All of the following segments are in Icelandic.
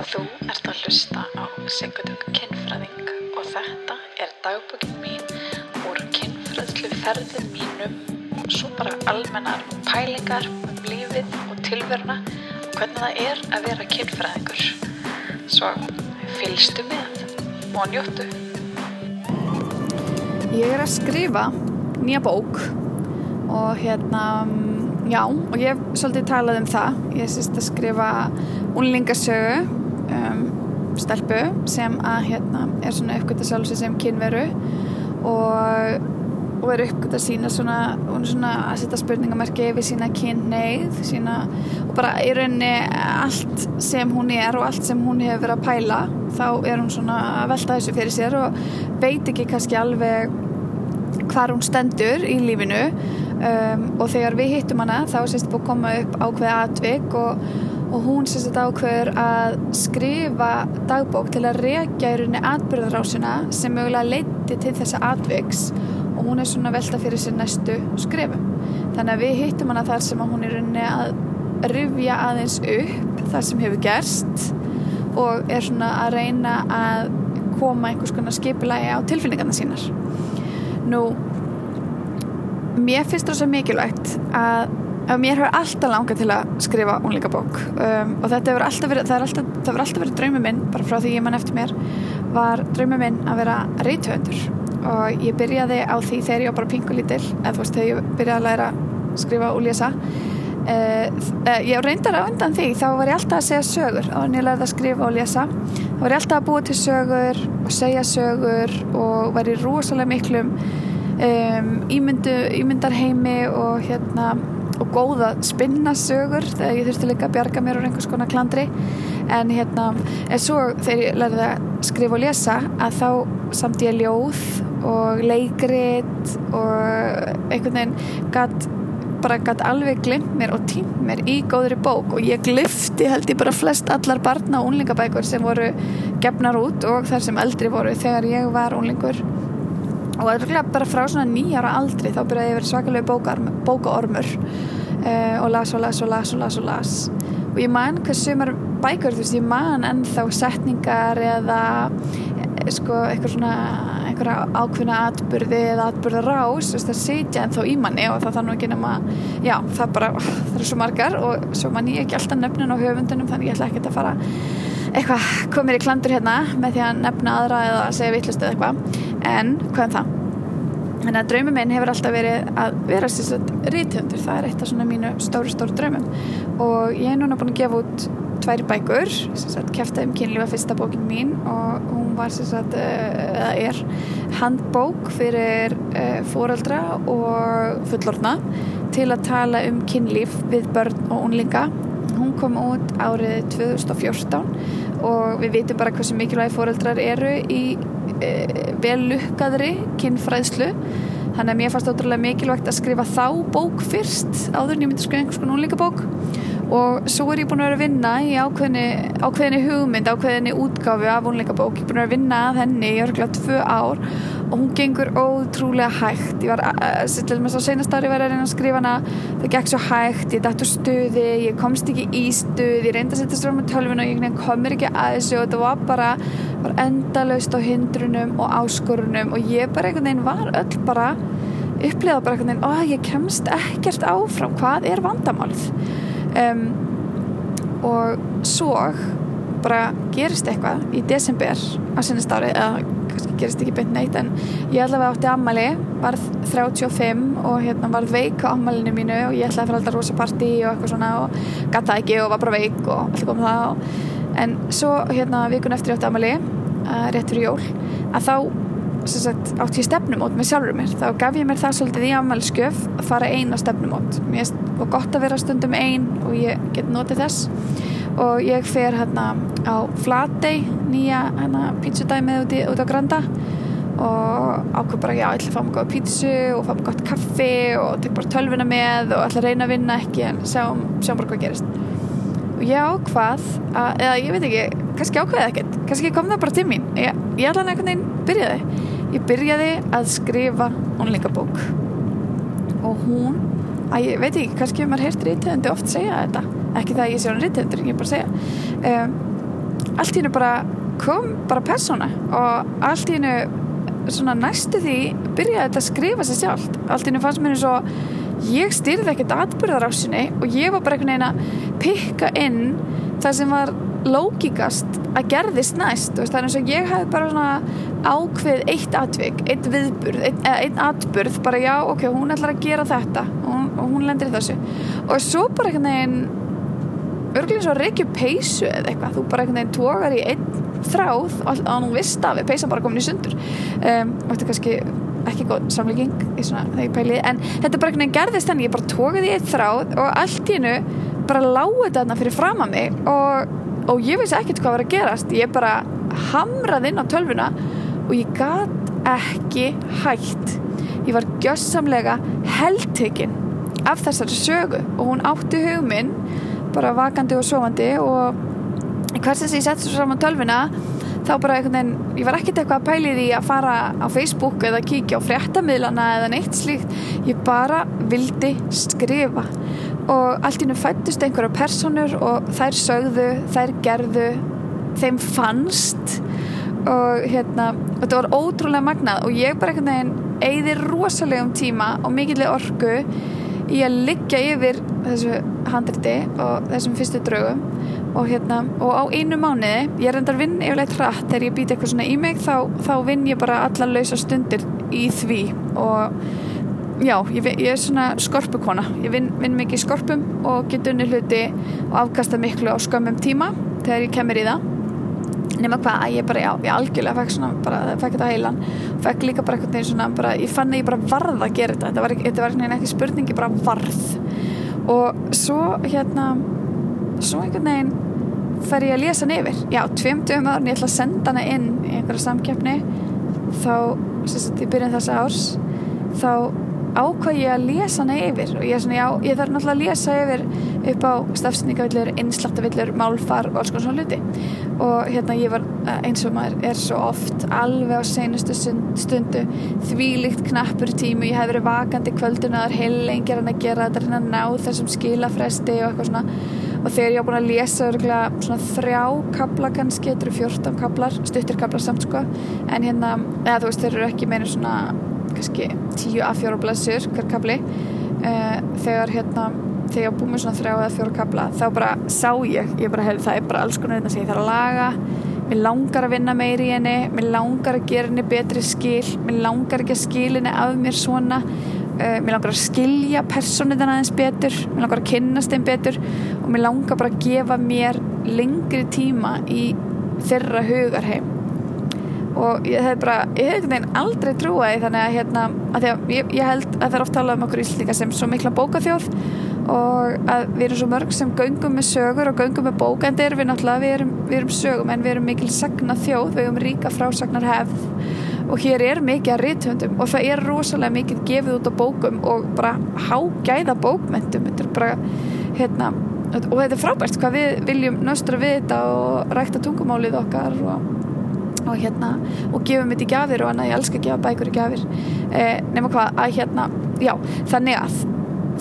Þú ert að hlusta á Sigurdug kynfræðing og þetta er dagbókin mín úr kynfræðslu ferðum mínum og svo bara almennar pælingar um lífið og tilveruna og hvernig það er að vera kynfræðingur. Svo fylgstu með og njóttu. Ég er að skrifa nýja bók og hérna, já, og ég hef svolítið talað um það. Ég sérst að skrifa unlingasögu um, stelpu sem að hérna er svona uppgötta sjálfsig sem kynveru og, og er uppgötta sína svona, hún er svona að setja spurningamarki við sína kynneið sína, og bara í rauninni allt sem hún er og allt sem hún hefur verið að pæla þá er hún svona að velta þessu fyrir sér og veit ekki kannski alveg hvar hún stendur í lífinu. Um, og þegar við hittum hana þá sést búið að koma upp ákveða atvik og, og hún sést ákveður að skrifa dagbók til að rekja í rauninni atbyrðarásina sem mögulega leiti til þessa atviks og hún er svona velta fyrir sér næstu skrifum. Þannig að við hittum hana þar sem hún er rauninni að rufja aðeins upp þar sem hefur gerst og er svona að reyna að koma einhvers konar skipilagi á tilfinningarna sínar. Nú, mér finnst það svo mikilvægt að mér hefur alltaf langað til að skrifa unleikabók um, og þetta hefur alltaf verið, það hefur alltaf verið draumi minn, bara frá því ég mann eftir mér, var draumi minn að vera reythöndur og ég byrjaði á því þegar ég var bara pingulítil, eða þú veist, þegar ég byrjaði að læra að skrifa og lesa. Uh, uh, ég reyndar á undan því þá var ég alltaf að segja sögur. Og ég lærði að skrifa og lesa. Þá var ég alltaf að búa til sögur og segja sögur og var í rosalega miklum um, ímyndu, ímyndarheimi og hérna og góða spinna sögur þegar ég þurfti líka að bjarga mér úr einhvers konar klandri. En hérna en svo þegar ég lærði að skrifa og lesa að þá samt ég ljóð og leikrit og einhvern veginn gætt bara gæti alveg glimt mér og tímt mér í góðri bók. Og ég glifti held ég bara flest allar barna og unlingabækur sem voru gefnar út og þar sem eldri voru þegar ég var unlingur og það er bara frá svona nýjara aldri þá byrjaði ég verið svakalega bókaormur uh, og las og las og las og las og las og ég man hvað sumar bækur þú veist ég man ennþá setningar eða sko eitthvað svona einhverja ákveðna atbyrði eða atbyrða rás það sitja en þá í manni og það þannig ekki nema já, það bara, það er svo margar og svo mann ég ekki alltaf nefnun á höfundunum þannig ég ætla ekki að fara eitthvað komir í klandur hérna með því að nefna aðra eða segja vittlust eða eitthvað en hvað er það? Þannig að draumum minn hefur alltaf verið að vera sérstaklega ríthöndur, það er eitt af svona mínu stóru, stóru draumum. Og ég er núna búin að gefa út tvær bækur, kæftið um kynlífa fyrsta bókin mín. Og hún var sagt, eða er handbók fyrir fóreldra og fullorna til að tala um kynlíf við börn og unlinga hún kom út árið 2014 og við veitum bara hversu mikilvægi fóreldrar eru í vel lukkaðri kynfræðslu. Þannig að mér fannst ótrúlega mikilvægt að skrifa þá bók fyrst áður en ég myndi skrifa einhvers konar unlingabók og svo er ég búin að vera að vinna í ákveðinni, ákveðinni hugmynd, ákveðinni útgáfi af unleikabók, ég er búin að vera að vinna að henni í örgulega tvö ár og hún gengur ótrúlega hægt. Ég var, til og með svo senast ári var að reyna að skrifa hana. Það gekk svo hægt, ég dætt úr stuði ég komst ekki í stuði, ég reyndi að setja stráð með tölvun og ég komir ekki að þessu og þetta var bara var endalaust á hindrunum og áskorunum og ég bara einhvern veginn var öll bara upplegað bara einhvern veginn, ó ég kemst ekkert áfram, hvað er vandamálið? Um, og svo bara gerist eitthvað í desember á sinnist ári eða kannski gerist ekki beint neitt en ég allavega átti ammali varð 35 og hérna varð veik á ammalinu mínu og ég ætlaði að fara alltaf rosa partí og eitthvað svona og gata ekki og var bara veik og allt kom það og, en svo hérna vikun eftir ég átti ammali uh, rétt fyrir jól að þá Sagt, átti ég stefnumót með sjálfur mér. Þá gaf ég mér það svolítið í afmælskjöf að fara einn á stefnumót er gott að vera stundum einn og ég get notið þess. Og ég fer hérna á Flatey nýja hérna pítsudæmið út, út á Granda. Og ákveð bara já, ég ætla að fá mig góða pítsu og fá mig gott kaffi og tek bara tölvuna með og ætla að reyna að vinna ekki en sjáum, sjáum bara hvað gerist. Og ég ákvað að, eða ég veit ekki kannski ákveðið ekkert, kannski kom það bara til mín. Ég, ég að einhvern veginn byrjaði. Ég byrjaði að skrifa unlingabók og hún að ég veit ekki, kannski maður heyrt rítöðundi oft segja þetta. Ekki það að ég sé hún rítöðundur, ég bara segja. Um, allt í hennu bara kom bara persóna og allt í hennu svona næstu því byrjaði þetta að skrifa sér sjálf allt í hennu fannst mér eins og ég styrði ekkert atbyrðarásinni og ég var bara einhvern veginn að pikka inn það sem var lókikast að gerðist næst. Veist, eins og ég hef bara svona ákveð eitt atvik, eitt viðburð eitt, eitt atburð, bara já ok hún ætlar að gera þetta og hún, og hún lendir í þessu. Og svo bara einhvern veginn örgulega svo reykju peysu eða eitthvað, þú bara einhvern veginn tókar í einn þráð og hann vist af peysa bara komin í sundur. Um, og þetta er kannski ekki góð samlíking en þetta bara einhvern veginn gerðist þannig ég bara tókaði í eitt þráð og allt í hennu bara láði þetta fyrir fram að mig og, og ég vissi ekkert hvað var að gerast. Ég bara hamraði inn á tölvuna og ég gat ekki hægt ég var gjössamlega heldtekinn af þessari sögu og hún átti hugminn bara vakandi og sofandi og hvers þess að ég sett svo saman tölvuna þá bara einhvern veginn, ég var ekkert eitthvað að pæli því að fara á Facebook eða kíkja á fréttamiðlana eða neitt slíkt. Ég bara vildi skrifa. Og allt ínum fættist einhverja personur og þær sögðu, þær gerðu þeim fannst. Og hérna og þetta var ótrúlega magnað og ég bara einhvern veginn eigði rosalegum tíma og mikilvæg orgu í að liggja yfir þessu handriti og þessum fyrstu draugum og hérna og á einu mánuði, ég endar vinn yfirleitt hratt þegar ég býti eitthvað svona í mig þá, þá vinn ég bara allar lausa stundir í því. Og já, ég, ég er svona skorpukona. Ég vinn vin mikið skorpum og get unni hluti og afkasta miklu á skömmum tíma þegar ég kemur í það nema hvað að ég bara, já, ég algjörlega fekk svona bara, fekk þetta heilan. Fekk líka bara eitthvað svona, bara, ég fann að ég bara varð að gera þetta. Þetta var, þetta var ekki spurning, ég bara varð. Og svo hérna svo einhvern veginn fer ég að lesa hann yfir. Já, tveimtum árin ég ætla að senda hana inn í einhverja samkeppni þá, sem sagt, í byrjun þessa árs þá ákvað ég að lesa hana yfir og ég svona, já, ég þarf náttúrulega að lesa yfir upp á stafsningavillur, innslattavillur málfar og alls konar svona hluti. Og hérna ég var eh, eins og maður er svo oft alveg á seinustu stundu þvílikt knappur tímu ég hef verið vakandi kvölduna þar heil lengir en að gera þetta en að ná þessum skilafresti og eitthvað svona. Og þegar ég á búin að lesa þrjá kabla kannski, þetta eru fjórtán kablar stuttir kablar samt sko. En hérna, eða þú veist, þeir eru ekki meina svona kannski tíu að fjóra blæsur hver kabli uh, þegar hérna þegar ég á búið með svona þrjá eða fjóra kabla þá bara sá ég, ég bara hefði það er bara alls konar þetta hérna sem ég þarf að laga. Mér langar að vinna meiri í henni mér langar að gera henni betri skil mér langar ekki að skil henni af mér svona. Uh, mér langar að skilja personið aðeins betur mér langar að kynnast henni betur og mér langar bara að gefa mér lengri tíma í þeirra hugarheim og ég hef bara, ég hef einhvern veginn aldrei trúaði þannig að hérna, að að ég, ég held að það er oft talað um okkur íslíka sem svo mikla bókaþjóð og að við erum svo mörg sem göngum með sögur og göngum með bók en það er við náttúrulega, við erum, við erum sögum en við erum mikil sagna þjóð, við erum ríka frásagnar hefð og hér er mikið að ríthöndum og það er rosalega mikið gefið út á bókum og bara hágæða bókmyndum, þetta er bara hérna, og þetta er frábært hvað við viljum nöstra við þetta og rækta tungumálið okkar og og hérna og gefum þetta í gafir og annað ég elska að gefa bækur í gafir eh, nema hvað að hérna já þannig að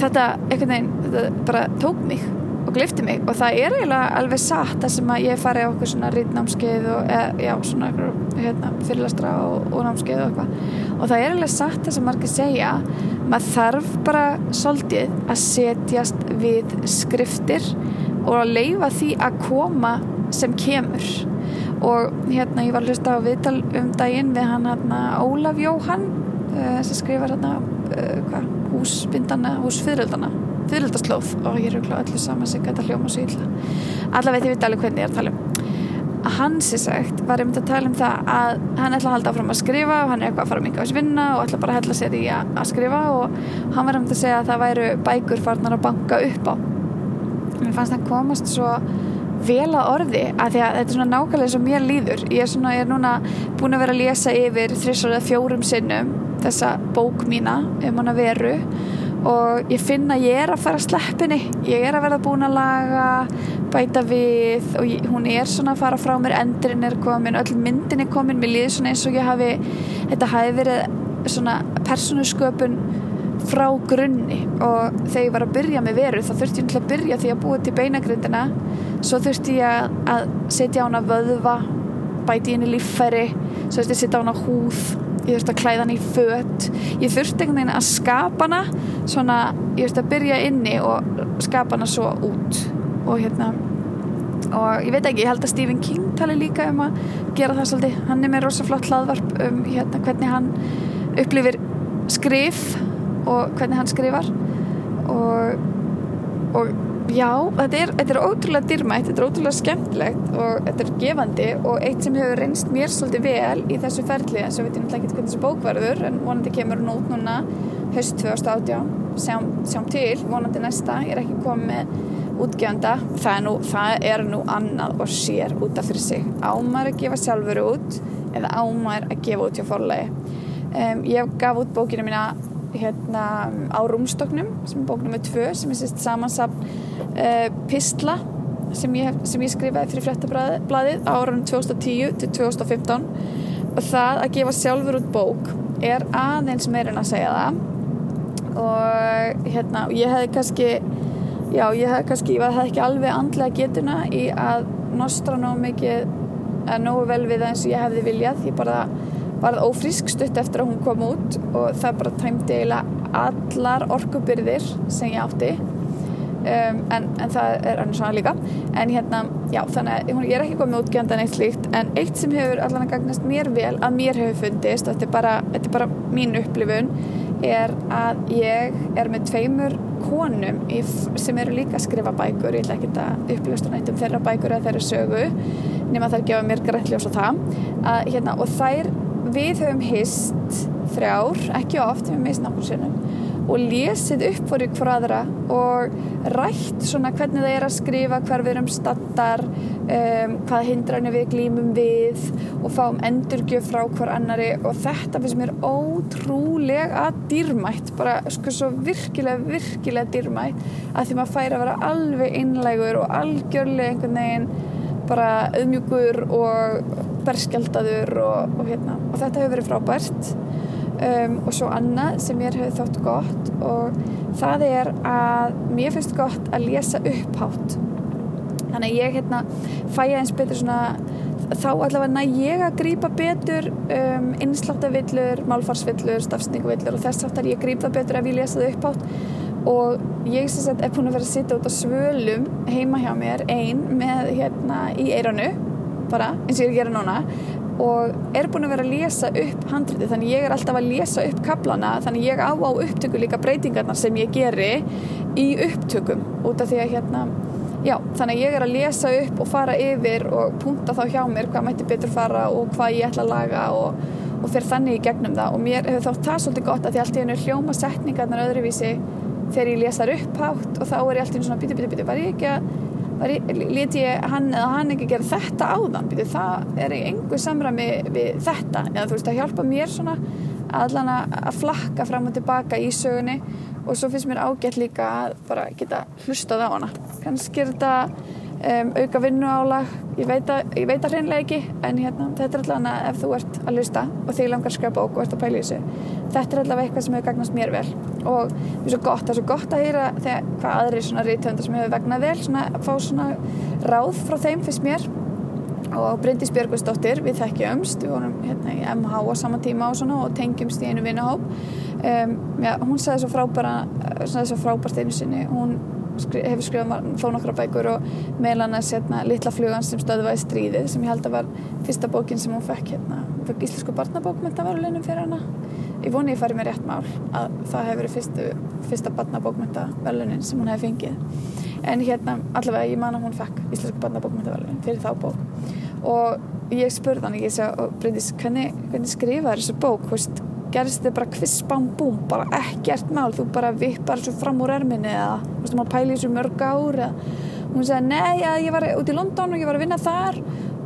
þetta einhvern veginn þetta bara tók mig og glifti mig. Og það er eiginlega alveg satt það sem að ég fari á okkur svona rítnámskeið og eða, já svona hérna, fyrirlastra og, og námskeið og eitthvað. Og það er eiginlega satt það sem margir segja maður þarf bara svolítið að setjast við skriftir og að leifa því að koma sem kemur og hérna ég var að hlusta á viðtal um daginn við hann hérna Ólaf Jóhann uh, sem skrifar hérna uh, hvað, húsbindana, húsfyririldana fyririldastlóð og ég er auðvitað allir saman sem gæta hljóma svo illa. Allaveg þið viti alveg hvernig ég er að tala um. Að hann sér sagt var um að tala um það að hann ætla að halda áfram að skrifa og hann er eitthvað að fara að minga á þessu vinna og ætla bara að hella sér í að, að skrifa og hann var um að segja að það væru bækur farnar að banka upp á. Mér fannst það komast svo vel að orði að því að þetta er svona nákvæmlega og mér líður. Ég er, svona, ég er núna búin að vera að lesa yfir þrjusar eða fjórum sinnum þessa bók mína um hana veru og ég finna að ég er að fara sleppinni ég er að verða búin að laga bæta við og ég, hún er svona að fara frá mér endurinn er komin öll myndin er komin, mér líður svona eins og ég hafi þetta hafi verið svona persónusköpun frá grunni og þegar ég var að byrja með veru þá þurfti ég til að byrja því að búa til beinagrindina. Svo þurfti ég að setja á hana vöðva bæti henni líffæri svo þurfti ég að setja á hana húð ég þurfti að klæða hana í fött ég þurfti einhvern veginn að skapa hana svona, ég þurfti að byrja inni og skapa hana svo út. Og hérna og ég veit ekki, ég held að Stephen King tali líka um að gera það svolítið. Hann er með rosa flott hlaðvarp um hérna, hvernig hann upplifir skrif og hvernig hann skrifar. Og, og já, þetta er, þetta er ótrúlega dyrmætt, þetta er ótrúlega skemmtilegt og þetta er gefandi og eitt sem hefur reynst mér svolítið vel í þessu ferli en svo veit ég náttúrulega ekki hvernig þessu bókvarður en vonandi kemur hún út núna höst 2018 sjáum, sjáum til, vonandi næsta ég er ekki komið með útgefanda. Það er nú, það er nú annað og sér út af fyrir sig. Ámar að gefa sjálfur út eða ámar að gefa út hjá forlegi um, ég gaf út bókinu mína hérna á rúmstoknum sem er bók nr. 2 sem er sérst samansapn uh, Pistla sem ég, sem ég skrifaði fyrir fréttablaðið á árunum 2010 til 2015 og það að gefa sjálfur út bók er aðeins meirinn að segja það og hérna ég hefði kannski já ég hefði kannski, ég hefði ekki alveg andlega getuna í að nostra nógu mikið, að nógu vel við það eins og ég hefði viljað, ég bara varð ófrísk stutt eftir að hún kom út og það bara tæmdi eiginlega allar orkubyrðir sem ég átti. Um, en, en það er annars svona líka. En hérna, já, þannig að ég er ekki komið útgjandan eitt slíkt, en eitt sem hefur allan að gagnast mér vel, að mér hefur fundist og þetta er bara, þetta er bara mín upplifun er að ég er með tveimur konum í, sem eru líka að skrifa bækur. Ég ætla ekki að uppljósta nætt um þeirra bækur eða þeirra sögu nema það gefa mér grætljós á það. Að, hérna, og þær við höfum hist þrjár, ekki oft, við höfum hist nokkur sinnum og lesið upp fyrir hver aðra og rætt svona hvernig það er að skrifa hver við erum stattar um, hvað hindranir við glýmum við og fáum endurgjöf frá hver annari og þetta finnst mér ótrúlega dýrmætt bara sko svo virkilega, virkilega dýrmætt að því maður færi að vera alveg einlægur og algjörlega einhvern veginn bara auðmjúkur og berskjaldadur og, og, hérna. og þetta hefur verið frábært. Um, og svo annað sem mér hefur þótt gott og það er að mér finnst gott að lesa upphátt. Þannig að ég hérna fæ aðeins betur svona þá allavega næ ég að grýpa betur um, innslátavillur, málfarsvillur stafsningvillur og þess aftar ég grýpa betur ef ég lesa það upphátt. Og ég sem sagt er búin að vera að sitja út á svölum heima hjá mér einn með hérna í eiranu bara eins og ég er að gera núna og er búin að vera að lesa upp handriti þannig ég er alltaf að lesa upp kaplana þannig ég á á upptöku líka breytingarna sem ég geri í upptökum út af því að hérna já, þannig ég er að lesa upp og fara yfir og punta þá hjá mér hvað mætti betur fara og hvað ég ætla að laga og, og fyrir þannig í gegnum það. Og mér hefur þátt það svolítið gott að því allt í hennu hljóma setningarnar öðruvísi þegar ég lesa upphátt og þá er ég alltaf svona bíti, bíti, bíti, var ég ekki að leti ég hann eða hann ekki gera þetta áðan? Býtu, það er í engu samræmi við þetta. Eða þú veist að hjálpa mér svona allan að flakka fram og tilbaka í sögunni. Og svo finnst mér ágætt líka að bara geta hlustað á hana. Kannski er þetta um, auka vinnu álag ég veit að hreinlega ekki en hérna, þetta er allavega ef þú ert að hlusta og þig langar að skrifa bók og ert að pæla í þessu. Þetta er allavega eitthvað sem hefur gagnast mér vel. Og það er svo gott, það er svo gott að hýra þegar hvað aðri svona rítöndar sem hefur vegnað vel svona, fá svona ráð frá þeim fyrst mér. Og Bryndis Björgustóttir við þekkjumst, við vorum hérna í MH á sama tíma og og tengjumst í einu vinnahóp um, já, hún sagði svo frábært einu sinni, hún skri, hefur skrifað þó nokkra bækur og meðlan að setna Littla flugan sem stöðvaði stríðið sem ég held að var fyrsta bókin sem hún fekk hérna, fekk íslensku barnabókmyndavaruleinum fyrir hana. Ég voni ég fari mér rétt mál að það hefur verið fyrstu, fyrsta barnabókmyndavarulaunin sem hún hefði fengið. En hérna allavega ég man að hún fekk íslensku barnabókmyndavarulaunin fyrir þá bók. Og ég spurði hann ekki hvernig, hvernig skrifaði þessu bók? Veist, gerist þið bara kvispam búm bara ekkert mál, þú bara vippar svo fram úr erminni eða þú veist maður pæli þessu mörg ár eða hún segði nei, ja, ég var út í London og ég var að vinna þar.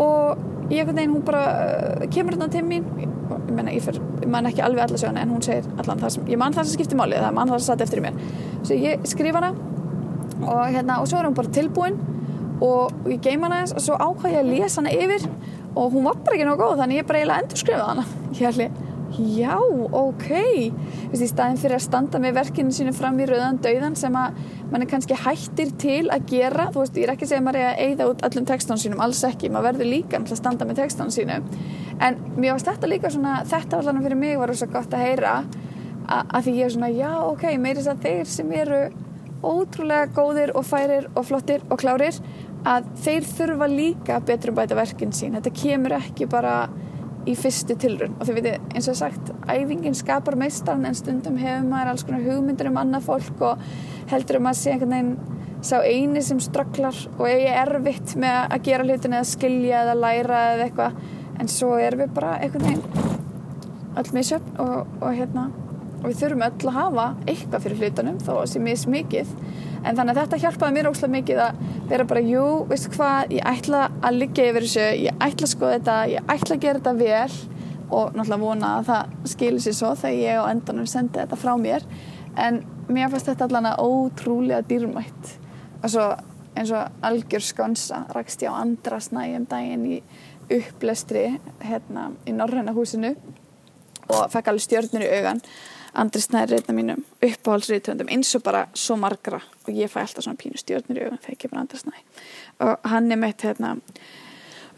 Og ég ekkert neginn hún bara uh, kemur hérna til mín. Ég menna, ég, ég man ekki alveg alla söguna en hún segir allan það sem, ég man það sem skiptir máli það man það sem satt eftir mér. Svo ég skrifa hana og hérna og svo er hún bara tilbúin og ég geima hana eins og svo ákvæði ég að lesa hana yfir og hún var bara ekki náttúrulega góð þannig ég bara eiginlega endur skrifa hana. Ég held já, ok. Í staðin fyrir að standa með verkinu sínu fram í rauðan dauðan sem að mann er kannski hættir til að gera þú veist, ég er ekki að segja að maður er að eigða út allum textánum sínum, alls ekki, maður verður líka að standa með textánum sínum en mér varst þetta líka svona, þetta alveg fyrir mig var svo gott að heyra að því ég er svona, já, ok, meiris að þeir sem eru ótrúlega góðir og færir og flottir og klárir að þeir þurfa líka betur um bæta verkinn sín. Þetta kemur ekki bara í fyrstu tilrun og þau veitir eins og sagt æfingin skapar meistarn en stundum hefur maður alls konar hugmyndir um annað fólk og heldur um að sé einhvern veginn sá eini sem stragglar og eigi erfitt með að gera hlutin eða skilja eða læra eða eitthvað. En svo erum við bara einhvern veginn öll með sjöfn og, og hérna og við þurfum öll að hafa eitthvað fyrir hlutunum þó að það sé mis mikið en þannig að þetta hjálpaði mér ósláð mikið að vera bara, jú, veistu hvað? Ég ætla að liggja yfir þessu, ég ætla að skoða þetta. Ég ætla að gera þetta vel. Og náttúrulega vona að það skilir sér svo þegar ég á endanum sendi þetta frá mér. En mér fannst þetta allan að ótrúlega dýrmætt. Og svo eins og algjör skonsa rakst ég á andra snægjum daginn í upplestri hérna í Norræna húsinu. Og fekk alveg stjörnur í augan Andri Snæri reyna mínum uppáhaldsriðtöndum eins og bara svo margra. Og ég fæ alltaf svona pínu stjórnir í auðan þegar ekki bara Andri Snæri og hann er meitt hérna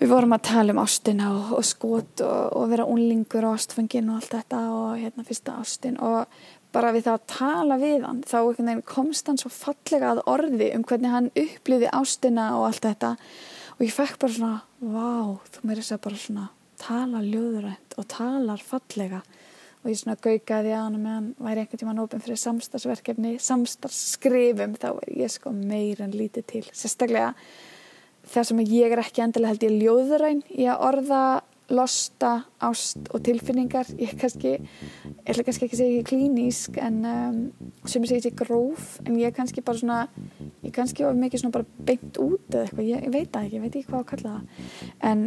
við vorum að tala um ástina og, og skot og, og vera unlingur og ástfengin og allt þetta og hérna fyrsta ástin. Og bara við það að tala við hann þá komst hann svo fallega að orði um hvernig hann uppliði ástina og allt þetta. Og ég fekk bara svona vá, þú þess að bara svona tala ljóðurænt og talar fallega og ég svona gaugaði á hann meðan væri einhvern tíma nópin fyrir samstagsverkefni samstagsskrifum þá er ég sko meir en lítið til. Sérstaklega þar sem ég er ekki endilega held ég ljóðuræn í að orða losta, ást og tilfinningar. Ég kannski, ég ætla kannski ekki að segja klínísk en um, sem ég segi ekki gróf en ég kannski bara svona ég kannski var mikið svona bara beint út eða eitthvað, ég, ég veit það ekki, ég veit ekki hvað að kalla það. En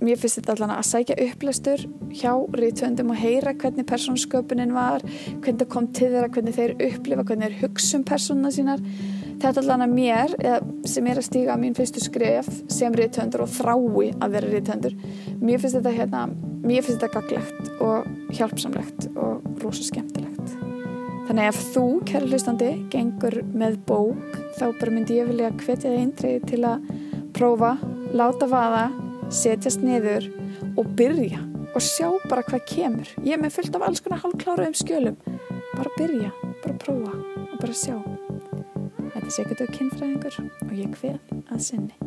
mér finnst þetta allan að sækja upplæstur hjá rítvöndum og heyra hvernig persónsköpunin var, hvernig það kom til þeirra, hvernig þeir upplifa, hvernig þeir hugsa um persónuna sínar. Þetta allan að mér, sem er að stíga mín fyrstu skref sem rítvöndur og þrái að vera rítvöndur, mér finnst þetta hérna, mér finnst þetta gaglegt og hjálpsamlegt og rosa skemmtilegt. Þannig að ef þú, kæra hlustandi, gengur með bók, þá bara myndi ég vilja hvetja þig eindrið til að prófa, láta vaða setjast niður og byrja og sjá bara hvað kemur. Ég er með fullt af alls konar hálfkláruðum skjölum. Bara byrja, bara prófa og bara sjá. Þetta sé ekkert auð kynfræðingur og ég hver að sinni